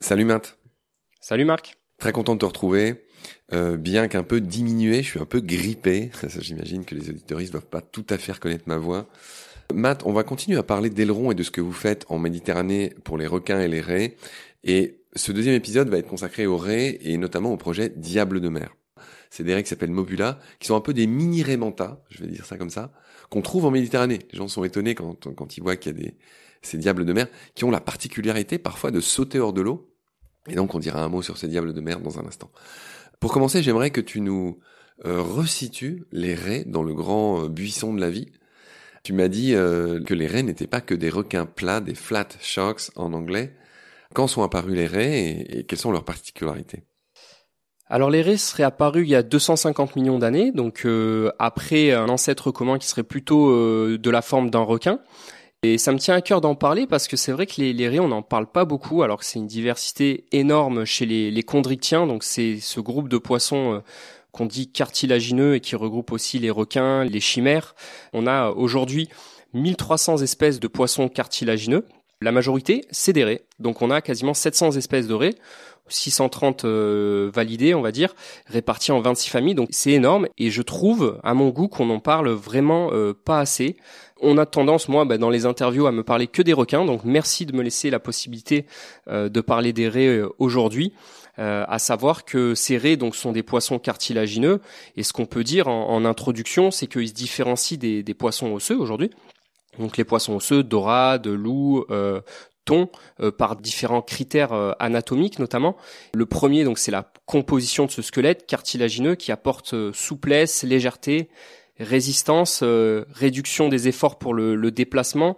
Salut Matt. Salut Marc. Très content de te retrouver. Euh, bien qu'un peu diminué, je suis un peu grippé. J'imagine que les auditoristes doivent pas tout à fait reconnaître ma voix. Matt, on va continuer à parler d'ailerons et de ce que vous faites en Méditerranée pour les requins et les raies. Et ce deuxième épisode va être consacré aux raies et notamment au projet Diable de mer. C'est des raies qui s'appellent Mobula, qui sont un peu des mini raimentas, je vais dire ça comme ça, qu'on trouve en Méditerranée. Les gens sont étonnés quand, quand ils voient qu'il y a des, ces diables de mer qui ont la particularité parfois de sauter hors de l'eau et donc on dira un mot sur ces diables de mer dans un instant. Pour commencer, j'aimerais que tu nous euh, resitues les raies dans le grand euh, buisson de la vie. Tu m'as dit euh, que les raies n'étaient pas que des requins plats, des flat sharks en anglais. Quand sont apparus les raies et, quelles sont leurs particularités? Alors les raies seraient apparus il y a 250 millions d'années, donc après un ancêtre commun qui serait plutôt de la forme d'un requin. Et ça me tient à cœur d'en parler parce que c'est vrai que les, les raies, on n'en parle pas beaucoup, alors que c'est une diversité énorme chez les, les. Donc c'est ce groupe de poissons euh, qu'on dit cartilagineux et qui regroupe aussi les requins, les chimères. On a aujourd'hui 1300 espèces de poissons cartilagineux. La majorité, c'est des raies. Donc on a quasiment 700 espèces de raies. 630 euh, validés, on va dire, répartis en 26 familles. Donc c'est énorme et je trouve, à mon goût, qu'on en parle vraiment euh, pas assez. On a tendance, moi, bah, dans les interviews, à me parler que des requins. Donc merci de me laisser la possibilité euh, de parler des raies aujourd'hui. à savoir que ces raies donc sont des poissons cartilagineux et ce qu'on peut dire en, introduction, c'est qu'ils se différencient des, poissons osseux aujourd'hui. Donc les poissons osseux, dorades, loups, euh, par différents critères euh, anatomiques notamment. Le premier donc c'est la composition de ce squelette cartilagineux qui apporte euh, souplesse, légèreté, résistance, réduction des efforts pour le, le déplacement.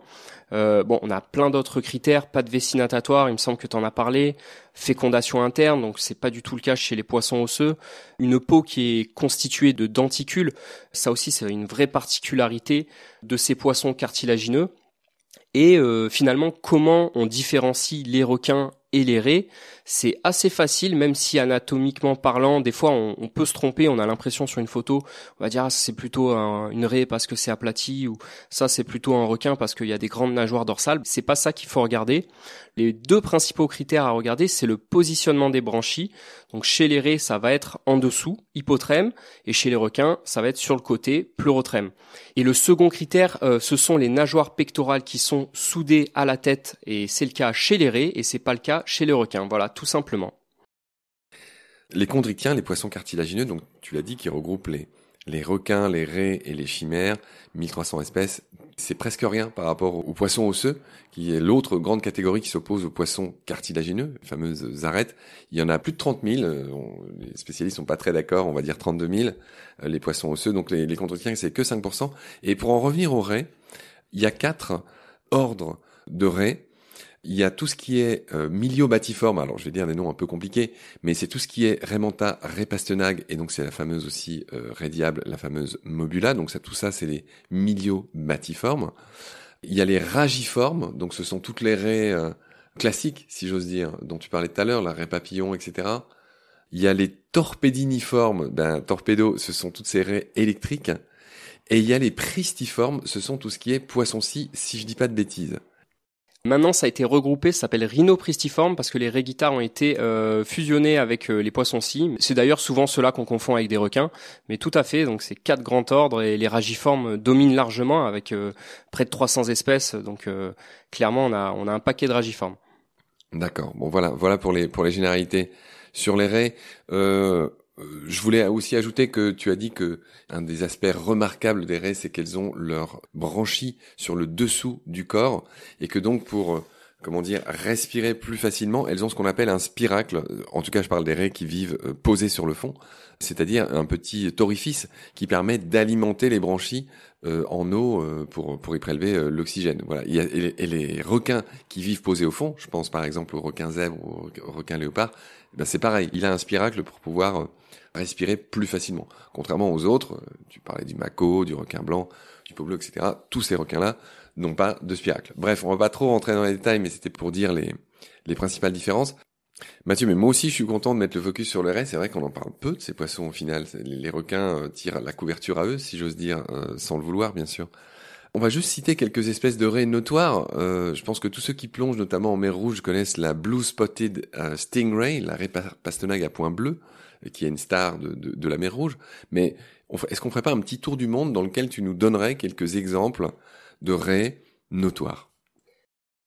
bon, on a plein d'autres critères, pas de vessie natatoire, il me semble que tu en as parlé, fécondation interne, donc c'est pas du tout le cas chez les poissons osseux. Une peau qui est constituée de denticules, ça aussi c'est une vraie particularité de ces poissons cartilagineux et euh, finalement comment on différencie les requins et les raies, c'est assez facile, même si anatomiquement parlant, des fois on, peut se tromper, on a l'impression sur une photo, on va dire ah, c'est plutôt une raie parce que c'est aplati ou ça c'est plutôt un requin parce qu'il y a des grandes nageoires dorsales. C'est pas ça qu'il faut regarder. Les deux principaux critères à regarder, c'est le positionnement des branchies. Donc chez les raies, ça va être en dessous, hypotrème, et chez les requins, ça va être sur le côté, pleurotrème. Et le second critère, euh, ce sont les nageoires pectorales qui sont soudées à la tête, et c'est le cas chez les raies, et c'est pas le cas chez les requins. Voilà, tout simplement. Les chondrichiens, les poissons cartilagineux, donc tu l'as dit, qui regroupent les, les requins, les raies et les chimères, 1300 espèces, c'est presque rien par rapport aux poissons osseux, qui est l'autre grande catégorie qui s'oppose aux poissons cartilagineux, les fameuses arêtes. Il y en a plus de 30 000, euh, les spécialistes sont pas très d'accord, on va dire 32 000, euh, les poissons osseux, donc les, les c'est que 5%. Et pour en revenir aux raies, il y a quatre ordres de raies il y a tout ce qui est euh, miliobatiforme, alors je vais dire des noms un peu compliqués, mais c'est tout ce qui est Remanta, Repastenag, et donc c'est la fameuse aussi euh, Rediable, la fameuse Mobula, donc ça, tout ça c'est les miliobatiformes. Il y a les ragiformes, donc ce sont toutes les raies euh, classiques, si j'ose dire, dont tu parlais tout à l'heure, la raie papillon, etc. Il y a les torpédiniformes, ben torpedo, ce sont toutes ces raies électriques. Et il y a les pristiformes, ce sont tout ce qui est poisson-ci, si je dis pas de bêtises. Maintenant, ça a été regroupé, ça s'appelle rhinopristiforme parce que les réguitars ont été euh, fusionnés avec euh, les poissons-ci. C'est d'ailleurs souvent ceux-là qu'on confond avec des requins, mais tout à fait. Donc, c'est quatre grands ordres et les ragiformes dominent largement avec euh, près de 300 espèces. Donc, clairement, on a on a un paquet de ragiformes. D'accord. Bon, voilà, voilà pour les pour les généralités sur les raies. Euh, je voulais aussi ajouter que tu as dit que un des aspects remarquables des raies, c'est qu'elles ont leur branchie sur le dessous du corps et que donc pour euh, comment dire respirer plus facilement, elles ont ce qu'on appelle un spiracle. En tout cas, je parle des raies qui vivent euh, posées sur le fond, c'est-à-dire un petit orifice qui permet d'alimenter les branchies en eau pour pour y prélever l'oxygène. Voilà. et, les requins qui vivent posés au fond, je pense par exemple aux requins zèbres ou aux requins léopards, ben c'est pareil. Il a un spiracle pour pouvoir respirer plus facilement. Contrairement aux autres, euh, tu parlais du maco, du requin blanc, du peau bleu, etc. Tous ces requins-là n'ont pas de spiracle. Bref, on va pas trop rentrer dans les détails, mais c'était pour dire les, les principales différences. Mathieu, mais moi aussi je suis content de mettre le focus sur le reste. C'est vrai qu'on en parle peu de ces poissons au final. Les requins euh, tirent la couverture à eux, si j'ose dire, euh, sans le vouloir bien sûr. On va juste citer quelques espèces de raies notoires. Je pense que tous ceux qui plongent, notamment en mer Rouge, connaissent la Blue Spotted Stingray, la raie pastenague à point bleu, qui est une star de, de, de la mer Rouge. Mais est-ce qu'on ferait pas un petit tour du monde dans lequel tu nous donnerais quelques exemples de raies notoires?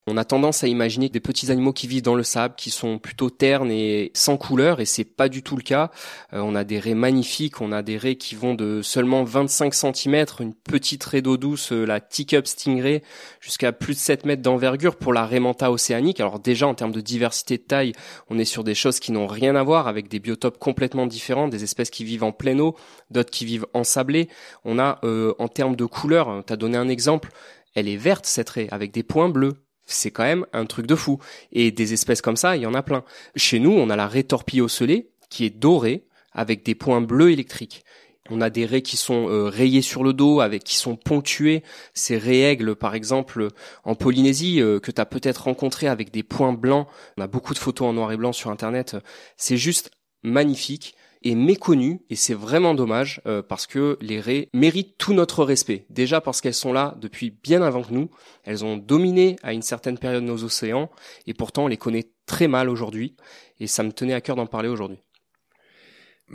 On a tendance à imaginer des petits animaux qui vivent dans le sable, qui sont plutôt ternes et sans couleur, et c'est pas du tout le cas. Euh, on a des raies magnifiques, on a des raies qui vont de seulement 25 cm, une petite raie d'eau douce, euh, la Teacup Stingray, jusqu'à plus de 7 mètres d'envergure pour la raie manta océanique. Alors déjà, en termes de diversité de taille, on est sur des choses qui n'ont rien à voir, avec des biotopes complètement différents, des espèces qui vivent en pleine eau, d'autres qui vivent en sablé. On a, euh, en termes de couleur, tu as donné un exemple, elle est verte cette raie, avec des points bleus c'est quand même un truc de fou. Et des espèces comme ça, il y en a plein. Chez nous, on a la raie torpille ocellée, qui est dorée, avec des points bleus électriques. On a des raies qui sont euh, rayées sur le dos, avec qui sont ponctuées. Ces raies par exemple, en Polynésie, euh, que tu as peut-être rencontré avec des points blancs. On a beaucoup de photos en noir et blanc sur Internet. C'est juste magnifique est méconnue et c'est vraiment dommage euh, parce que les raies méritent tout notre respect. Déjà parce qu'elles sont là depuis bien avant que nous, elles ont dominé à une certaine période nos océans et pourtant on les connaît très mal aujourd'hui et ça me tenait à cœur d'en parler aujourd'hui.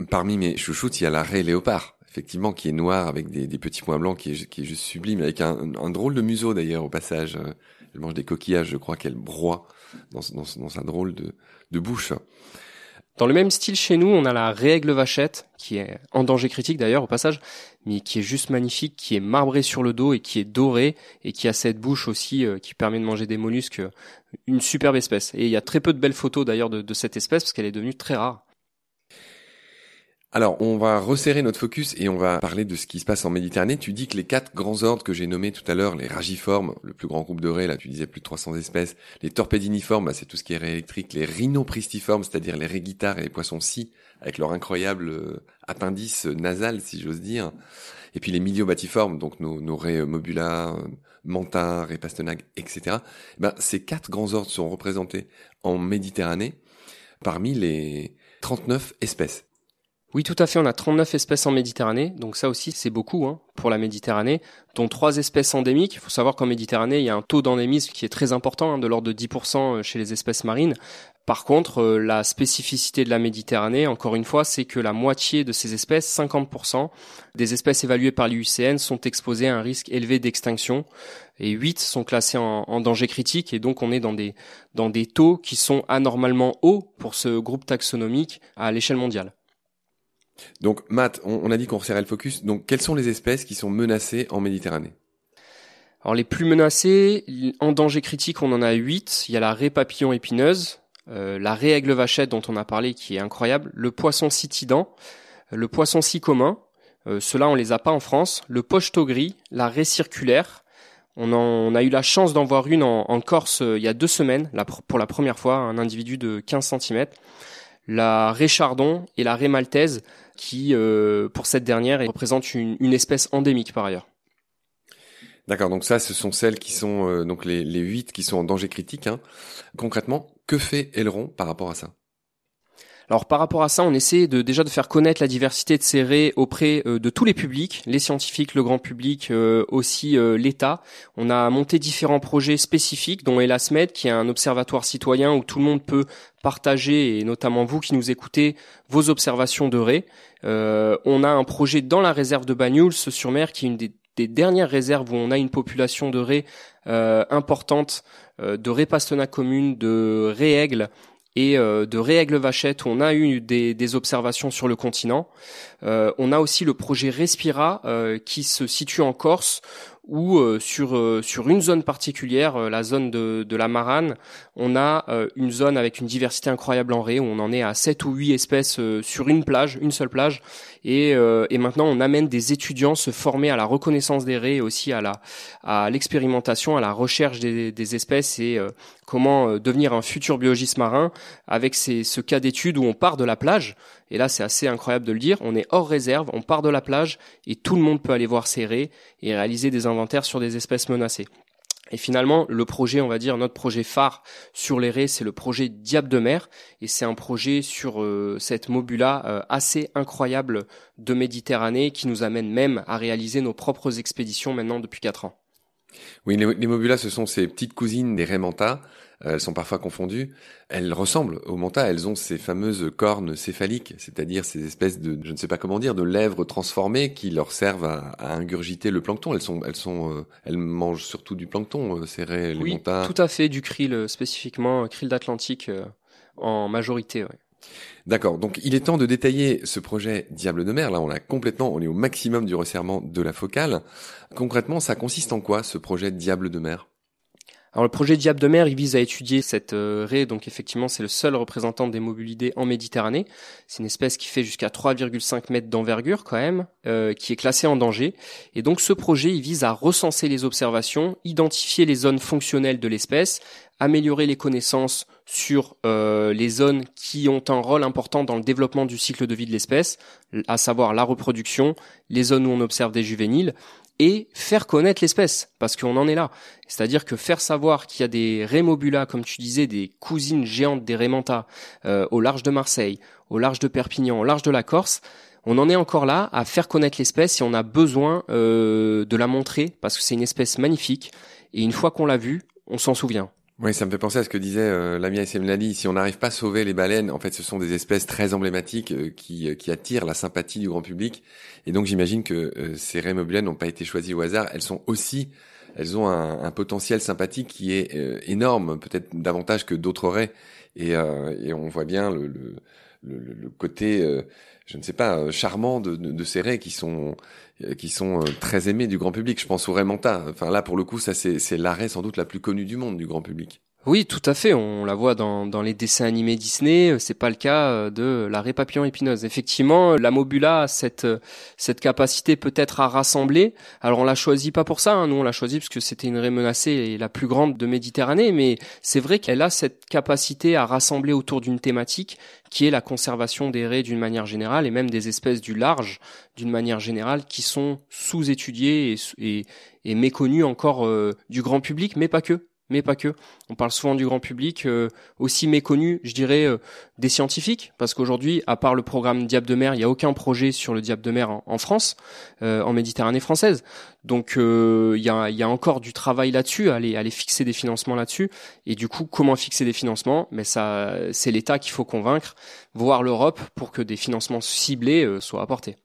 Parmi mes chouchoutes, il y a la raie léopard, effectivement, qui est noire avec des, petits points blancs, qui est, qui est juste sublime, avec un, drôle de museau d'ailleurs au passage. Elle mange des coquillages, je crois qu'elle broie dans, dans, dans sa drôle de, de bouche. Dans le même style chez nous, on a la règle vachette, qui est en danger critique d'ailleurs au passage, mais qui est juste magnifique, qui est marbrée sur le dos et qui est dorée, et qui a cette bouche aussi euh, qui permet de manger des mollusques, une superbe espèce. Et il y a très peu de belles photos d'ailleurs de cette espèce parce qu'elle est devenue très rare. Alors, on va resserrer notre focus et on va parler de ce qui se passe en Méditerranée. Tu dis que les quatre grands ordres que j'ai nommés tout à l'heure, les ragiformes, le plus grand groupe de raies, là tu disais plus de 300 espèces, les torpédiniformes, bah, c'est tout ce qui est réélectrique, les rhinopristiformes, c'est-à-dire les raies guitares et les poissons scie, avec leur incroyable euh, appendice nasal, si j'ose dire. Et puis les miliobatiformes, donc nos, raies euh, mobula, euh, manta, raies pastenague, etc. Eh ben, ces quatre grands ordres sont représentés en Méditerranée parmi les 39 espèces. Oui, tout à fait. On a 39 espèces en Méditerranée, donc ça aussi c'est beaucoup hein, pour la Méditerranée, dont trois espèces endémiques. Il faut savoir qu'en Méditerranée, il y a un taux d'endémisme qui est très important, hein, de l'ordre de 10% euh, chez les espèces marines. Par contre, euh, la spécificité de la Méditerranée, encore une fois, c'est que la moitié de ces espèces, 50% des espèces évaluées par l'IUCN, sont exposées à un risque élevé d'extinction et 8 sont classées en, danger critique et donc on est dans des taux qui sont anormalement hauts pour ce groupe taxonomique à l'échelle mondiale. Donc, Matt, on, a dit qu'on resserrait le focus. Donc, quelles sont les espèces qui sont menacées en Méditerranée? Alors, les plus menacées, en danger critique, on en a huit. Il y a la raie papillon épineuse, euh, la raie aigle vachette dont on a parlé, qui est incroyable, le poisson citidant, le poisson si commun. Euh, Ceux-là, on les a pas en France. Le pochetot gris, la raie circulaire. On, a eu la chance d'en voir une en, Corse euh, il y a deux semaines, pour la première fois, un individu de 15 cm. La raie chardon et la raie maltaise qui, euh, pour cette dernière, représente une, espèce endémique par ailleurs. D'accord, donc ça, ce sont celles qui sont euh, donc les, les 8 qui sont en danger critique. Hein. Concrètement, que fait Aileron par rapport à ça? Alors par rapport à ça, on essaie déjà de faire connaître la diversité de ces raies auprès euh, de tous les publics, les scientifiques, le grand public, euh, aussi euh, l'État. On a monté différents projets spécifiques, dont Elasmed, qui est un observatoire citoyen où tout le monde peut partager, et notamment vous qui nous écoutez, vos observations de raies. on a un projet dans la réserve de Banyuls-sur-Mer, qui est une des, dernières réserves où on a une population de raies importante, de raies pastenac communes, de raies aigles, et euh, de Réaigle Vachette on a eu des, des observations sur le continent. Euh, on a aussi le projet Respira euh, qui se situe en Corse où sur sur une zone particulière, la zone de, de la Marane, on a une zone avec une diversité incroyable en raies où on en est à 7 ou 8 espèces sur une plage, une seule plage et, et maintenant on amène des étudiants se former à la reconnaissance des raies et aussi à la à l'expérimentation, à la recherche des, des espèces et comment euh, devenir un futur biologiste marin avec ce cas d'étude où on part de la plage. Et là, c'est assez incroyable de le dire. On est hors réserve, on part de la plage et tout le monde peut aller voir ces raies et réaliser des inventaires sur des espèces menacées. Et finalement, le projet, on va dire, notre projet phare sur les raies, c'est le projet Diable de mer. Et c'est un projet sur euh, cette mobula euh, assez incroyable de Méditerranée qui nous amène même à réaliser nos propres expéditions maintenant depuis quatre ans. Oui, les, les ce sont ces petites cousines des manta. Euh, elles sont parfois confondues. Elles ressemblent aux manta. Elles ont ces fameuses cornes céphaliques, c'est-à-dire ces espèces de, je ne sais pas comment dire, de lèvres transformées qui leur servent à, ingurgiter le plancton. Elles sont, elles sont, euh, elles mangent surtout du plancton, euh, ces raies, les oui, tout à fait, du krill spécifiquement, krill d'Atlantique en majorité. Ouais. D'accord. Donc, il est temps de détailler ce projet Diable de mer. Là, on a complètement, on est au maximum du resserrement de la focale. Concrètement, ça consiste en quoi, ce projet Diable de mer? Alors le projet Diable de mer, il vise à étudier cette euh, raie, donc effectivement c'est le seul représentant des mobilidés en Méditerranée. C'est une espèce qui fait jusqu'à 3,5 mètres d'envergure quand même, euh, qui est classée en danger. Et donc ce projet, il vise à recenser les observations, identifier les zones fonctionnelles de l'espèce, améliorer les connaissances sur euh, les zones qui ont un rôle important dans le développement du cycle de vie de l'espèce, à savoir la reproduction, les zones où on observe des juvéniles, et faire connaître l'espèce, parce qu'on en est là. C'est-à-dire que faire savoir qu'il y a des Rémobula, comme tu disais, des cousines géantes des Rémanta, euh, au large de Marseille, au large de Perpignan, au large de la Corse, on en est encore là à faire connaître l'espèce et on a besoin euh, de la montrer, parce que c'est une espèce magnifique, et une fois qu'on l'a vue, on s'en souvient. Oui, ça me fait penser à ce que disait euh, Lamia Semlani. Si on n'arrive pas à sauver les baleines, en fait, ce sont des espèces très emblématiques euh, qui, euh, qui attirent la sympathie du grand public. Et donc, j'imagine que euh, ces rémobiliennes n'ont pas été choisies au hasard. Elles sont aussi, elles ont un, un potentiel sympathique qui est énorme, peut-être davantage que d'autres raies. Et, et, on voit bien le, le, le, le côté, je ne sais pas, charmant de, de, de ces raies qui sont qui sont euh, très aimés du grand public. Je pense au Raymanta. Enfin là, pour le coup, ça c'est l'arrêt sans doute la plus connue du monde du grand public. Oui, tout à fait. On la voit dans, les dessins animés Disney. C'est pas le cas euh, de la papillon épineuse. Effectivement, la Mobula a cette euh, cette capacité peut-être à rassembler. Alors on l'a choisi pas pour ça. Hein. Nous on l'a choisi parce que c'était une raie menacée et la plus grande de Méditerranée. Mais c'est vrai qu'elle a cette capacité à rassembler autour d'une thématique qui est la conservation des raies d'une manière générale et même des espèces du large d'une manière générale qui sont sous-étudiées et, et, méconnues encore euh, du grand public, mais pas que mais pas que. On parle souvent du grand public, euh, aussi méconnu, je dirais, euh, des scientifiques, parce qu'aujourd'hui, à part le programme Diable de mer, il n'y a aucun projet sur le Diable de mer en, France, euh, en Méditerranée française. Donc, il y a, y, a, encore du travail là-dessus, aller, aller fixer des financements là-dessus. Et du coup, comment fixer des financements? Mais ça, c'est l'État qu'il faut convaincre, voire l'Europe, pour que des financements ciblés soient apportés.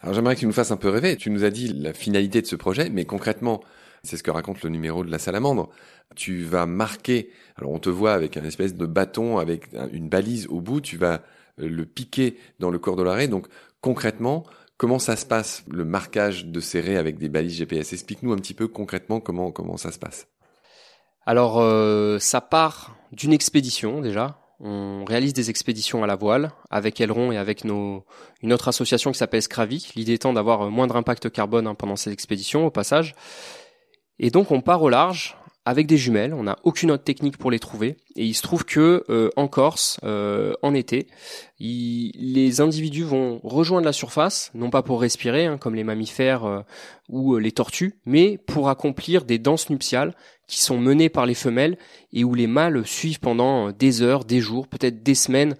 Alors, j'aimerais que tu nous fasses un peu rêver. Tu nous as dit la finalité de ce projet, mais concrètement, c'est ce que raconte le numéro de la salamandre. Tu vas marquer, alors on te voit avec un espèce de bâton, avec une balise au bout, tu vas euh, le piquer dans le corps de l'arrêt. Donc concrètement, comment ça se passe, le marquage de ces raies avec des balises GPS Explique-nous un petit peu concrètement comment, comment ça se passe. Alors euh, ça part d'une expédition déjà. On réalise des expéditions à la voile avec Aileron et avec nos, une autre association qui s'appelle Scravi. L'idée étant d'avoir moindre impact carbone hein, pendant ces expéditions au passage. Et donc on part au large avec des jumelles, on n'a aucune autre technique pour les trouver. Et il se trouve que euh, en Corse, euh, en été, les individus vont rejoindre la surface, non pas pour respirer, hein, comme les mammifères euh, ou les tortues, mais pour accomplir des danses nuptiales qui sont menées par les femelles et où les mâles suivent pendant des heures, des jours, peut-être des semaines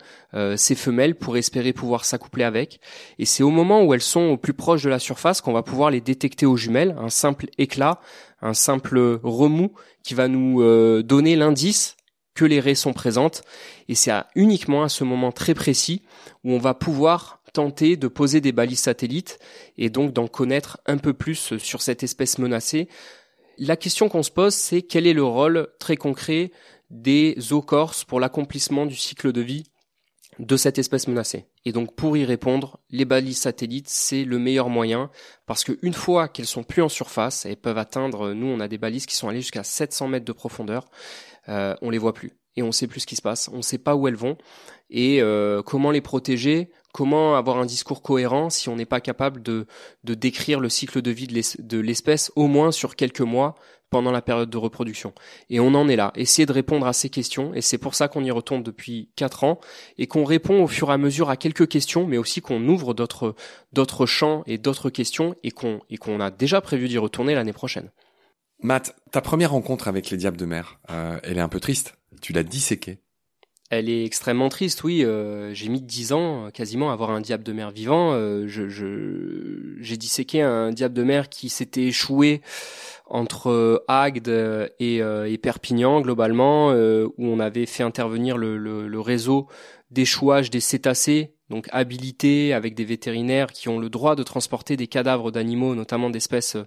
ces femelles pour espérer pouvoir s'accoupler avec. Et c'est au moment où elles sont au plus proche de la surface qu'on va pouvoir les détecter aux jumelles, un simple éclat, un simple remous qui va nous euh, donner l'indice que les raies sont présentes. Et c'est uniquement à ce moment très précis où on va pouvoir tenter de poser des balises satellites et donc d'en connaître un peu plus sur cette espèce menacée. La question qu'on se pose, c'est quel est le rôle très concret des eaux corses pour l'accomplissement du cycle de vie de cette espèce menacée? Et donc pour y répondre, les balises satellites, c'est le meilleur moyen parce qu'une fois qu'elles sont plus en surface, elles peuvent atteindre, nous on a des balises qui sont allées jusqu'à 700 mètres de profondeur, euh, on les voit plus et on sait plus ce qui se passe, on sait pas où elles vont. Et euh, comment les protéger, comment avoir un discours cohérent si on n'est pas capable de, de décrire le cycle de vie de l'espèce au moins sur quelques mois pendant la période de reproduction. Et on en est là, essayer de répondre à ces questions, et c'est pour ça qu'on y retourne depuis quatre ans, et qu'on répond au fur et à mesure à quelques questions, mais aussi qu'on ouvre d'autres champs et d'autres questions, et qu'on et a déjà prévu d'y retourner l'année prochaine. Matt, ta première rencontre avec les diables de mer, euh, elle est un peu triste. Tu l'as disséquée. Elle est extrêmement triste, oui. Euh, j'ai mis dix ans quasiment à avoir un diable de mer vivant. Euh, j'ai disséqué un diable de mer qui s'était échoué entre Agde et, Perpignan globalement, où on avait fait intervenir le, le, le réseau d'échouage des cétacés, donc habilités avec des vétérinaires qui ont le droit de transporter des cadavres d'animaux, notamment d'espèces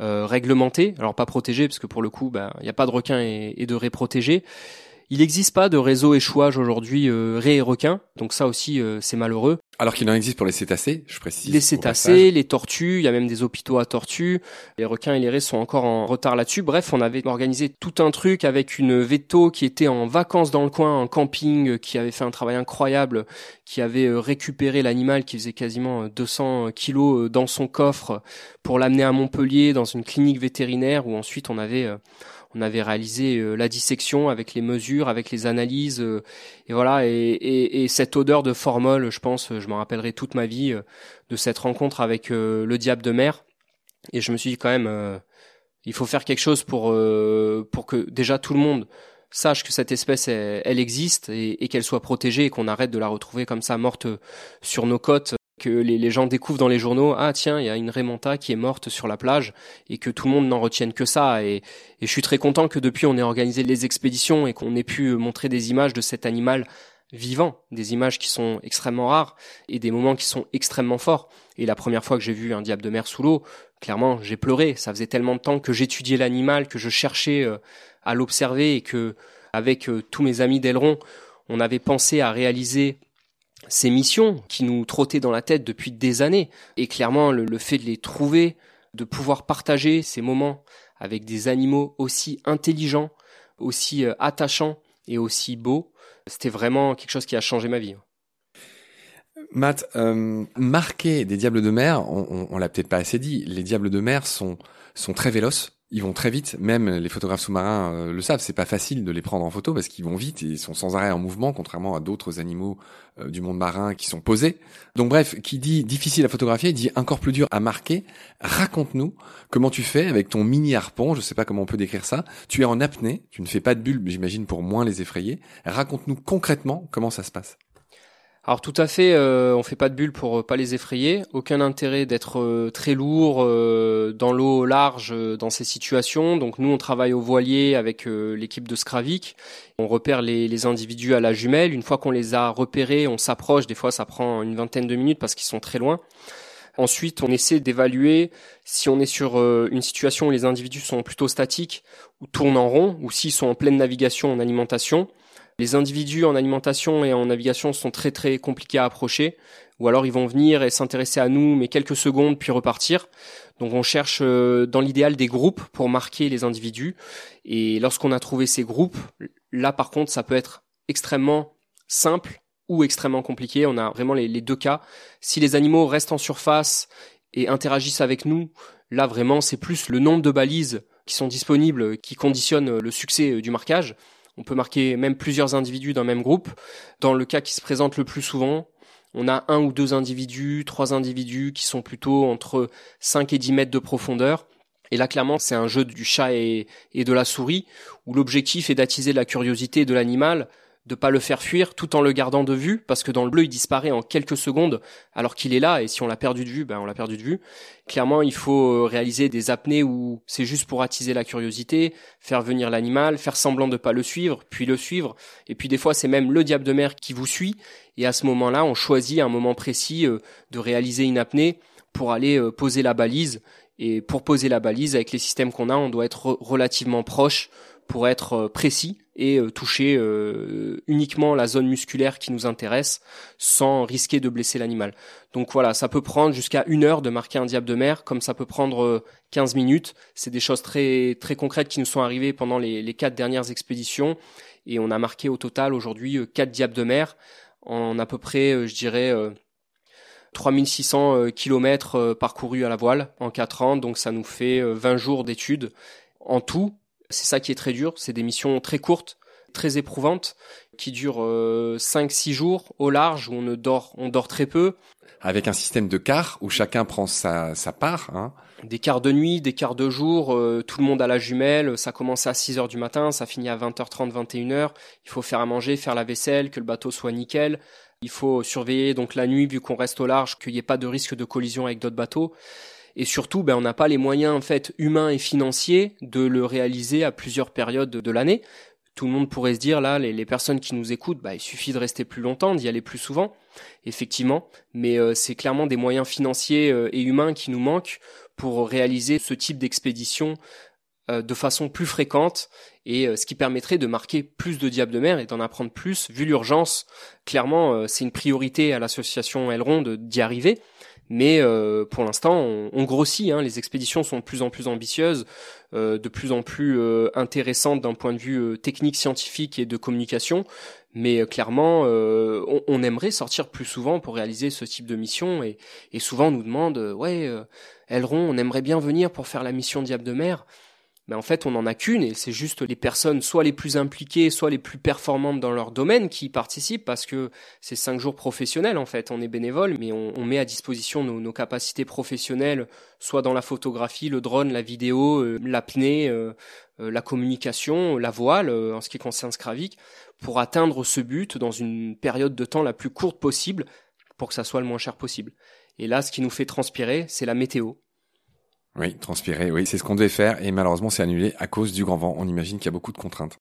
euh, réglementées, alors pas protégées, parce que pour le coup, bah, il n'y a pas de requins et, et de raies protégées. Il n'existe pas de réseau échouage aujourd'hui euh, raies et requins, donc ça aussi euh, c'est malheureux. Alors qu'il en existe pour les cétacés, je précise. Les cétacés, les tortues, il y a même des hôpitaux à tortues. Les requins et les raies sont encore en retard là-dessus. Bref, on avait organisé tout un truc avec une veto qui était en vacances dans le coin, en camping, qui avait fait un travail incroyable, qui avait euh, récupéré l'animal qui faisait quasiment 200 kilos dans son coffre pour l'amener à Montpellier dans une clinique vétérinaire où ensuite on avait on avait réalisé euh, la dissection avec les mesures, avec les analyses, euh, et voilà. Et, cette odeur de formol, je pense, je m'en rappellerai toute ma vie euh, de cette rencontre avec le diable de mer. Et je me suis dit quand même, il faut faire quelque chose pour pour que déjà tout le monde sache que cette espèce elle, existe et, et qu'elle soit protégée et qu'on arrête de la retrouver comme ça morte sur nos côtes que les, gens découvrent dans les journaux, ah tiens, il y a une Raymanta qui est morte sur la plage, et que tout le monde n'en retienne que ça. Et, je suis très content que depuis on ait organisé les expéditions et qu'on ait pu montrer des images de cet animal vivant, des images qui sont extrêmement rares et des moments qui sont extrêmement forts. Et la première fois que j'ai vu un diable de mer sous l'eau, clairement, j'ai pleuré. Ça faisait tellement de temps que j'étudiais l'animal, que je cherchais euh, à l'observer et que, avec euh, tous mes amis d'Aileron, on avait pensé à réaliser ces missions qui nous trottaient dans la tête depuis des années. Et clairement, le, fait de les trouver, de pouvoir partager ces moments avec des animaux aussi intelligents, aussi euh, attachants et aussi beaux, c'était vraiment quelque chose qui a changé ma vie. Matt, euh, marquer des diables de mer, on, on, l'a peut-être pas assez dit, les diables de mer sont, sont très véloces ils vont très vite. Même les photographes sous-marins euh, le savent. C'est pas facile de les prendre en photo parce qu'ils vont vite et ils sont sans arrêt en mouvement, contrairement à d'autres animaux euh, du monde marin qui sont posés. Donc bref, qui dit difficile à photographier, dit encore plus dur à marquer. Raconte-nous comment tu fais avec ton mini harpon. Je sais pas comment on peut décrire ça. Tu es en apnée. Tu ne fais pas de bulles, j'imagine, pour moins les effrayer. Raconte-nous concrètement comment ça se passe. Alors tout à fait, euh, on fait pas de bulles pour euh, pas les effrayer. Aucun intérêt d'être euh, très lourd euh, dans l'eau large dans ces situations. Donc nous, on travaille au voilier avec l'équipe de Skravik. On repère les, les, individus à la jumelle. Une fois qu'on les a repérés, on s'approche. Des fois, ça prend une vingtaine de minutes parce qu'ils sont très loin. Ensuite, on essaie d'évaluer si on est sur une situation où les individus sont plutôt statiques ou tournent en rond, ou s'ils sont en pleine navigation en alimentation. Les individus en alimentation et en navigation sont très très compliqués à approcher, ou alors ils vont venir et s'intéresser à nous, mais quelques secondes puis repartir. Donc on cherche euh, dans l'idéal des groupes pour marquer les individus. Et lorsqu'on a trouvé ces groupes, là par contre ça peut être extrêmement simple ou extrêmement compliqué. On a vraiment les, deux cas. Si les animaux restent en surface et interagissent avec nous, là vraiment c'est plus le nombre de balises qui sont disponibles qui conditionnent le succès du marquage. On peut marquer même plusieurs individus d'un même groupe. Dans le cas qui se présente le plus souvent, on a un ou deux individus, trois individus qui sont plutôt entre 5 et 10 mètres de profondeur. Et là, clairement, c'est un jeu du chat et, et de la souris, où l'objectif est d'attiser la curiosité de l'animal de pas le faire fuir tout en le gardant de vue parce que dans le bleu il disparaît en quelques secondes alors qu'il est là et si on l'a perdu de vue ben on l'a perdu de vue. Clairement il faut euh, réaliser des apnées où c'est juste pour attiser la curiosité faire venir l'animal faire semblant de pas le suivre puis le suivre. Et puis des fois c'est même le diable de mer qui vous suit. Et à ce moment-là on choisit un moment précis euh, de réaliser une apnée pour aller euh, poser la balise. Et pour poser la balise avec les systèmes qu'on a on doit être relativement proche pour être précis et euh, toucher euh, uniquement la zone musculaire qui nous intéresse sans risquer de blesser l'animal. Donc voilà, ça peut prendre jusqu'à une heure de marquer un diable de mer, comme ça peut prendre 15 euh, minutes. C'est des choses très très concrètes qui nous sont arrivées pendant les, quatre dernières expéditions et on a marqué au total aujourd'hui quatre diables de mer en à peu près, je dirais. 3600 kilomètres parcourus à la voile en 4 ans, donc ça nous fait 20 jours d'études en tout c'est ça qui est très dur. C'est des missions très courtes très éprouvante qui dure 5-6 jours au large où on ne dort, on dort très peu. Avec un système de quarts où chacun prend sa, sa part. Hein. Des quarts de nuit, des quarts de jour, tout le monde à la jumelle, ça commence à 6 heures du matin, ça finit à 20h30, 21h. Il faut faire à manger, faire la vaisselle, que le bateau soit nickel. Il faut surveiller donc la nuit vu qu'on reste au large, qu'il n'y ait pas de risque de collision avec d'autres bateaux. Et surtout, ben, on n'a pas les moyens en fait humains et financiers de le réaliser à plusieurs périodes de, l'année. Tout le monde pourrait se dire là, les, personnes qui nous écoutent, bah, il suffit de rester plus longtemps, d'y aller plus souvent, effectivement. Mais euh, c'est clairement des moyens financiers euh, et humains qui nous manquent pour réaliser ce type d'expédition euh, de façon plus fréquente et ce qui permettrait de marquer plus de diables de mer et d'en apprendre plus vu l'urgence. Clairement, c'est une priorité à l'association Elrond d'y arriver mais euh, pour l'instant, on, grossit. Hein. Les expéditions sont de plus en plus ambitieuses, euh, de plus en plus euh, intéressantes d'un point de vue technique, scientifique et de communication. Mais clairement, on, aimerait sortir plus souvent pour réaliser ce type de mission. Et, et souvent, on nous demande, ouais, Elron, on aimerait bien venir pour faire la mission Diable de mer mais en fait on n'en a qu'une et c'est juste les personnes soit les plus impliquées, soit les plus performantes dans leur domaine qui participent parce que c'est cinq jours professionnels en fait. On est bénévole, mais on, met à disposition nos, capacités professionnelles, soit dans la photographie, le drone, la vidéo, euh, l'apnée, euh, euh, la communication, la voile en ce qui concerne Scravik, pour atteindre ce but dans une période de temps la plus courte possible pour que ça soit le moins cher possible. Et là, ce qui nous fait transpirer, c'est la météo. Oui, transpirer, oui, c'est ce qu'on devait faire et malheureusement c'est annulé à cause du grand vent. On imagine qu'il y a beaucoup de contraintes.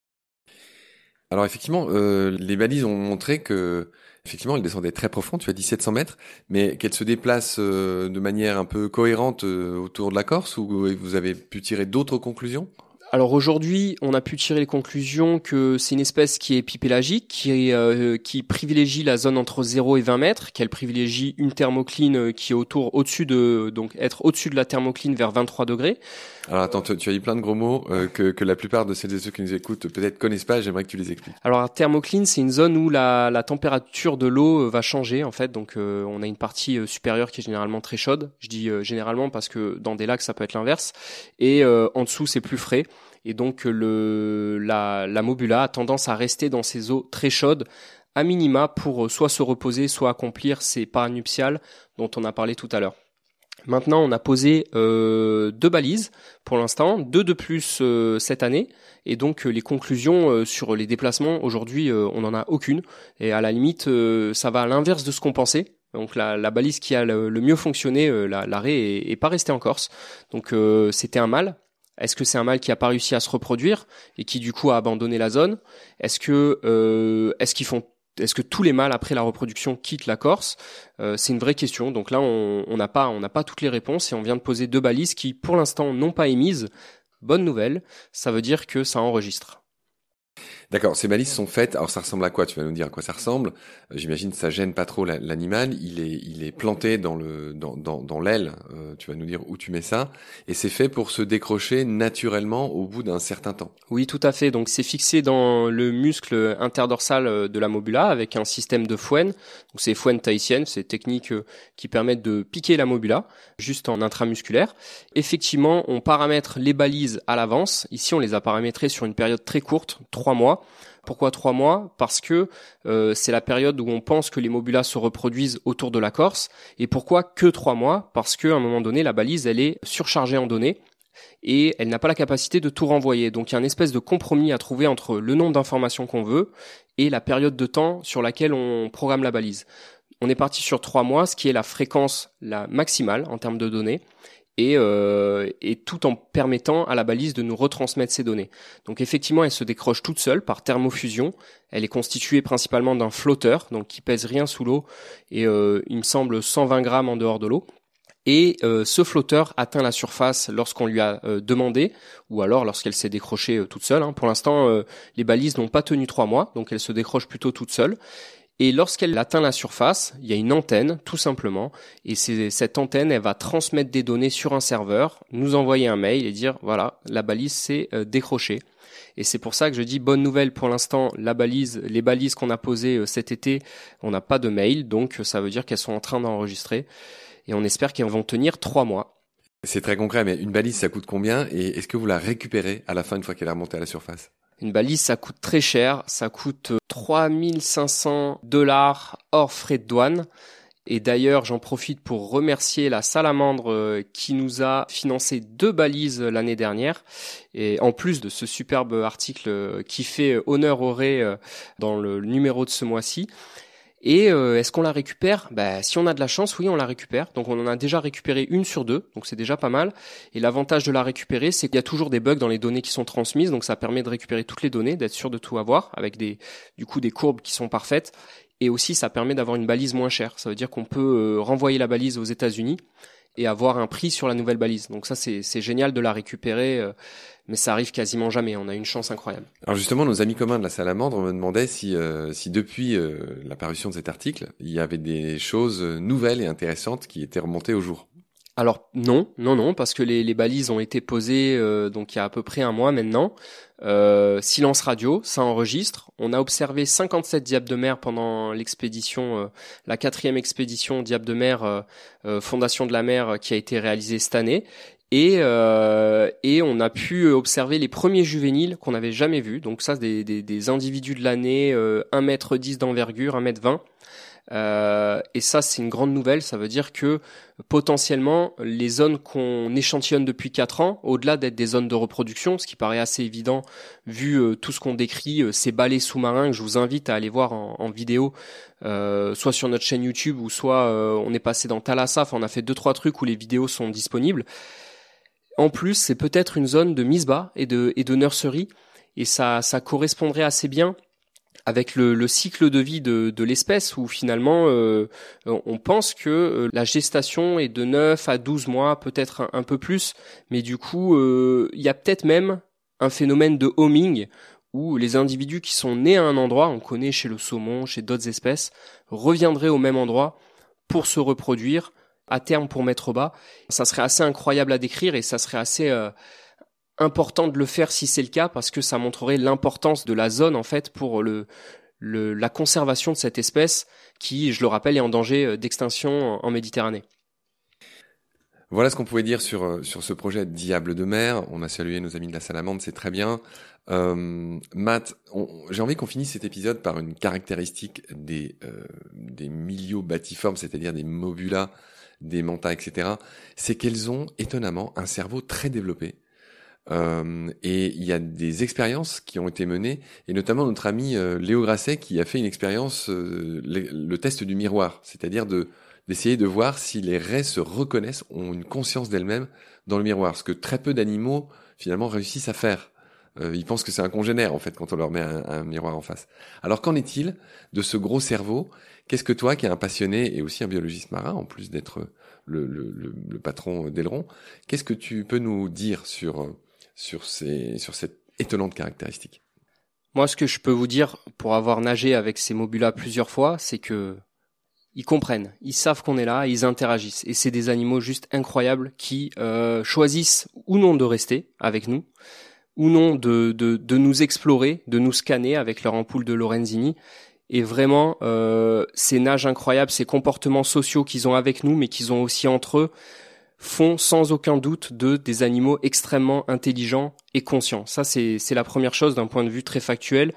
Alors effectivement, euh, les balises ont montré que effectivement elles descendaient très profond, tu as dit 700 mètres, mais qu'elles se déplacent euh, de manière un peu cohérente euh, autour de la Corse ou vous avez pu tirer d'autres conclusions? Alors aujourd'hui, on a pu tirer les conclusions que c'est une espèce qui est épipélagique, qui, euh, qui privilégie la zone entre 0 et 20 mètres, qu'elle privilégie une thermocline euh, qui est autour, au-dessus de, donc être au-dessus de la thermocline vers 23 degrés. Alors attends, tu as dit plein de gros mots euh, que, que la plupart de celles et ceux qui nous écoutent peut-être connaissent pas. J'aimerais que tu les expliques. Alors thermocline, c'est une zone où la, la température de l'eau va changer en fait. Donc on a une partie supérieure qui est généralement très chaude. Je dis généralement parce que dans des lacs ça peut être l'inverse. Et en dessous c'est plus frais et donc le, la, la mobula a tendance à rester dans ces eaux très chaudes à minima pour soit se reposer, soit accomplir ses pas nuptiales dont on a parlé tout à l'heure. Maintenant, on a posé euh, deux balises pour l'instant, deux de plus euh, cette année, et donc euh, les conclusions euh, sur les déplacements aujourd'hui, on n'en a aucune, et à la limite, ça va à l'inverse de ce qu'on pensait. Donc la, la, balise qui a le, mieux fonctionné, l'arrêt est, est, pas resté en Corse, donc c'était un mal. Est-ce que c'est un mâle qui a pas réussi à se reproduire et qui du coup a abandonné la zone? Est-ce que euh, est-ce qu'ils font est-ce que tous les mâles après la reproduction quittent la Corse? Euh, C'est une vraie question. Donc là, on n'a pas on n'a pas toutes les réponses et on vient de poser deux balises qui, pour l'instant, n'ont pas émises. Bonne nouvelle, ça veut dire que ça enregistre. D'accord, ces balises sont faites. Alors ça ressemble à quoi? Tu vas nous dire à quoi ça ressemble. Euh, j'imagine ça gêne pas trop l'animal. Il est, il est planté dans le, dans, dans, dans l'aile. Euh, tu vas nous dire où tu mets ça. Et c'est fait pour se décrocher naturellement au bout d'un certain temps. Oui, tout à fait. Donc c'est fixé dans le muscle interdorsal de la mobula avec un système de fouenne. Donc c'est fouenne tahitienne, c'est technique euh, qui permettent de piquer la mobula juste en intramusculaire. Effectivement, on paramètre les balises à l'avance. Ici, on les a paramétrées sur une période très courte, trois mois pourquoi trois mois? Parce que euh, c'est la période où on pense que les mobulas se reproduisent autour de la Corse. Et pourquoi que trois mois? Parce qu'à un moment donné, la balise, elle est surchargée en données et elle n'a pas la capacité de tout renvoyer. Donc il y a une espèce de compromis à trouver entre le nombre d'informations qu'on veut et la période de temps sur laquelle on programme la balise. On est parti sur trois mois, ce qui est la fréquence la maximale en termes de données et, euh, et, tout en permettant à la balise de nous retransmettre ces données. Donc effectivement, elle se décroche toute seule par thermofusion. Elle est constituée principalement d'un flotteur, donc qui pèse rien sous l'eau, et euh, il me semble 120 grammes en dehors de l'eau. Et euh, ce flotteur atteint la surface lorsqu'on lui a demandé, ou alors lorsqu'elle s'est décrochée toute seule. Hein. Pour l'instant, les balises n'ont pas tenu trois mois, donc elle se décroche plutôt toute seule. Et lorsqu'elle atteint la surface, il y a une antenne, tout simplement. Et cette antenne, elle va transmettre des données sur un serveur, nous envoyer un mail et dire, voilà, la balise s'est euh, décrochée. Et c'est pour ça que je dis bonne nouvelle pour l'instant, les balises qu'on a posées euh, cet été, on n'a pas de mail, donc ça veut dire qu'elles sont en train d'enregistrer. Et on espère qu'elles vont tenir trois mois. C'est très concret, mais une balise, ça coûte combien? Et est-ce que vous la récupérez à la fin une fois qu'elle est remontée à la surface? Une balise, ça coûte très cher, ça coûte 3500 dollars hors frais de douane. Et d'ailleurs, j'en profite pour remercier la Salamandre euh, qui nous a financé deux balises l'année dernière. Et en plus de ce superbe article euh, qui fait honneur au euh, dans le numéro de ce mois-ci. Et est-ce qu'on la récupère? Bah, Si on a de la chance, oui, on la récupère. Donc on en a déjà récupéré une sur deux, donc c'est déjà pas mal. Et l'avantage de la récupérer, c'est qu'il y a toujours des bugs dans les données qui sont transmises, donc ça permet de récupérer toutes les données, d'être sûr de tout avoir, avec des, du coup des courbes qui sont parfaites. Et aussi, ça permet d'avoir une balise moins chère. Ça veut dire qu'on peut euh, renvoyer la balise aux États-Unis et avoir un prix sur la nouvelle balise. Donc ça, c'est génial de la récupérer, euh, mais ça arrive quasiment jamais. On a une chance incroyable. Alors justement, nos amis communs de la Salamandre me demandaient si, euh, si depuis l'apparition de cet article, il y avait des choses nouvelles et intéressantes qui étaient remontées au jour. Alors non, non, non, parce que les, balises ont été posées donc il y a à peu près un mois maintenant. Euh, silence radio, ça enregistre. On a observé 57 diables de mer pendant l'expédition, euh, la quatrième expédition diable de mer, euh, Fondation de la mer, qui a été réalisée cette année. Et, et on a pu observer les premiers juvéniles qu'on n'avait jamais vus. Donc ça, des, des, des individus de l'année, 1 mètre 10 d'envergure, 1 mètre 20. Euh, et ça, c'est une grande nouvelle. Ça veut dire que potentiellement, les zones qu'on échantillonne depuis 4 ans, au-delà d'être des zones de reproduction, ce qui paraît assez évident vu euh, tout ce qu'on décrit, euh, ces balais sous-marins que je vous invite à aller voir en, vidéo, soit sur notre chaîne YouTube ou soit on est passé dans Thalassa. on a fait deux trois trucs où les vidéos sont disponibles. En plus, c'est peut-être une zone de mise bas et de, et de nursery, et ça, ça correspondrait assez bien avec le, cycle de vie de, l'espèce où finalement euh, on pense que euh, la gestation est de 9 à 12 mois, peut-être un, peu plus, mais du coup euh, il y a peut-être même un phénomène de homing où les individus qui sont nés à un endroit, on connaît chez le saumon, chez d'autres espèces, reviendraient au même endroit pour se reproduire à terme pour mettre au bas. Ça serait assez incroyable à décrire et ça serait assez important de le faire si c'est le cas parce que ça montrerait l'importance de la zone en fait pour la conservation de cette espèce qui, je le rappelle, est en danger euh, d'extinction en Méditerranée. Voilà ce qu'on pouvait dire sur, euh, sur ce projet Diable de mer. On a salué nos amis de la Salamande, c'est très bien. Euh, Matt, j'ai envie qu'on finisse cet épisode par une caractéristique des, des milieux batiformes, c'est-à-dire des mobulas, des mantas, etc. C'est qu'elles ont étonnamment un cerveau très développé. Euh, et il y a des expériences qui ont été menées, et notamment notre ami euh, Léo Grasset qui a fait une expérience, euh, le, test du miroir, c'est-à-dire de d'essayer de voir si les raies se reconnaissent, ont une conscience d'elles-mêmes dans le miroir, ce que très peu d'animaux finalement réussissent à faire. ils pensent que c'est un congénère en fait quand on leur met un, un miroir en face. Alors qu'en est-il de ce gros cerveau? Qu'est-ce que toi, qui es un passionné et aussi un biologiste marin, en plus d'être le, le, le patron d'Aileron, qu'est-ce que tu peux nous dire sur sur, ces, sur cette étonnante caractéristique Moi, ce que je peux vous dire, pour avoir nagé avec ces mobulas plusieurs fois, c'est que ils comprennent, ils savent qu'on est là, ils interagissent. Et c'est des animaux juste incroyables qui euh, choisissent ou non de rester avec nous, ou non de, de, de, nous explorer, de nous scanner avec leur ampoule de Lorenzini. Et vraiment, euh, ces nages incroyables, ces comportements sociaux qu'ils ont avec nous, mais qu'ils ont aussi entre eux, font sans aucun doute de des animaux extrêmement intelligents et conscients. Ça, c'est la première chose d'un point de vue très factuel.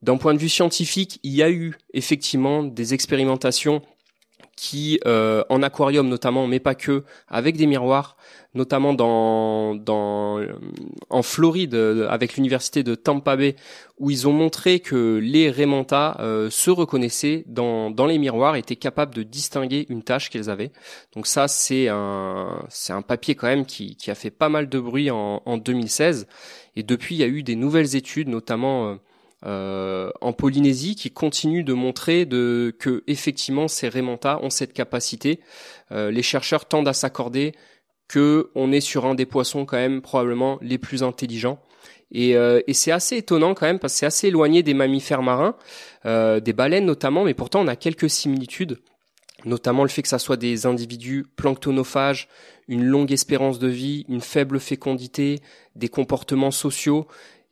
D'un point de vue scientifique, il y a eu effectivement des expérimentations qui, euh, en aquarium notamment, mais pas que, avec des miroirs, notamment dans, dans en Floride avec l'université de Tampa Bay, où ils ont montré que les Raymanta euh, se reconnaissaient dans, dans les miroirs, étaient capables de distinguer une tâche qu'elles avaient. Donc ça, c'est un c'est un papier quand même qui, qui a fait pas mal de bruit en, en 2016. Et depuis, il y a eu des nouvelles études, notamment euh, euh, en Polynésie qui continue de montrer de, que effectivement ces Raymanta ont cette capacité. Euh, les chercheurs tendent à s'accorder que on est sur un des poissons quand même probablement les plus intelligents. Et, euh, et c'est assez étonnant quand même parce que c'est assez éloigné des mammifères marins, des baleines notamment, mais pourtant on a quelques similitudes, notamment le fait que ça soit des individus planctonophages, une longue espérance de vie, une faible fécondité, des comportements sociaux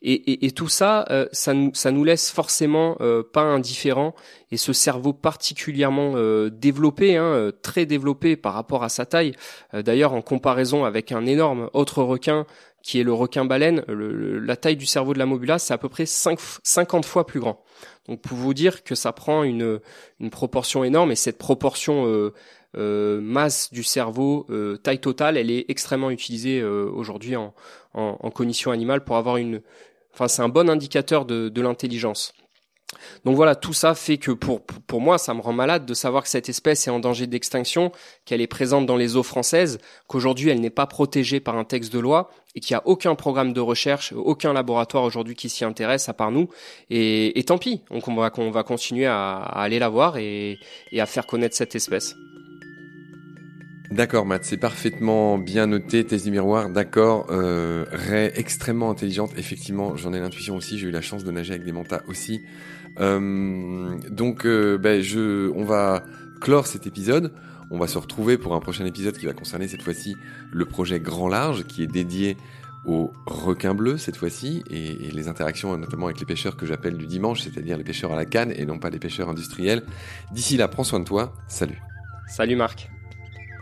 Et, tout ça, euh, ça, nous, ça nous laisse forcément euh, pas indifférents. Et ce cerveau particulièrement euh, développé, hein, très développé par rapport à sa taille. D'ailleurs, en comparaison avec un énorme autre requin qui est le requin baleine, la taille du cerveau de la mobula, c'est à peu près 5, 50 fois plus grand. Donc pour vous dire que ça prend une, une proportion énorme et cette proportion euh, masse du cerveau, euh, taille totale, elle est extrêmement utilisée euh, aujourd'hui en, en, en, cognition animale pour avoir une, enfin c'est un bon indicateur de, de l'intelligence. Donc voilà, tout ça fait que pour, pour moi, ça me rend malade de savoir que cette espèce est en danger d'extinction, qu'elle est présente dans les eaux françaises, qu'aujourd'hui elle n'est pas protégée par un texte de loi et qu'il n'y a aucun programme de recherche, aucun laboratoire aujourd'hui qui s'y intéresse à part nous. Et, et tant pis, donc on va, on va continuer à, à aller la voir et, et à faire connaître cette espèce. D'accord, Matt, c'est parfaitement bien noté. Thèse du miroir, d'accord. Euh, Ray, extrêmement intelligente. Effectivement, j'en ai l'intuition aussi. J'ai eu la chance de nager avec des mantas aussi. Euh, donc, euh, ben, on va clore cet épisode. On va se retrouver pour un prochain épisode qui va concerner cette fois-ci le projet Grand Large, qui est dédié aux requins bleus cette fois-ci et, et, les interactions notamment avec les pêcheurs que j'appelle du dimanche, c'est-à-dire les pêcheurs à la canne et non pas les pêcheurs industriels. D'ici là, prends soin de toi. Salut. Salut Marc.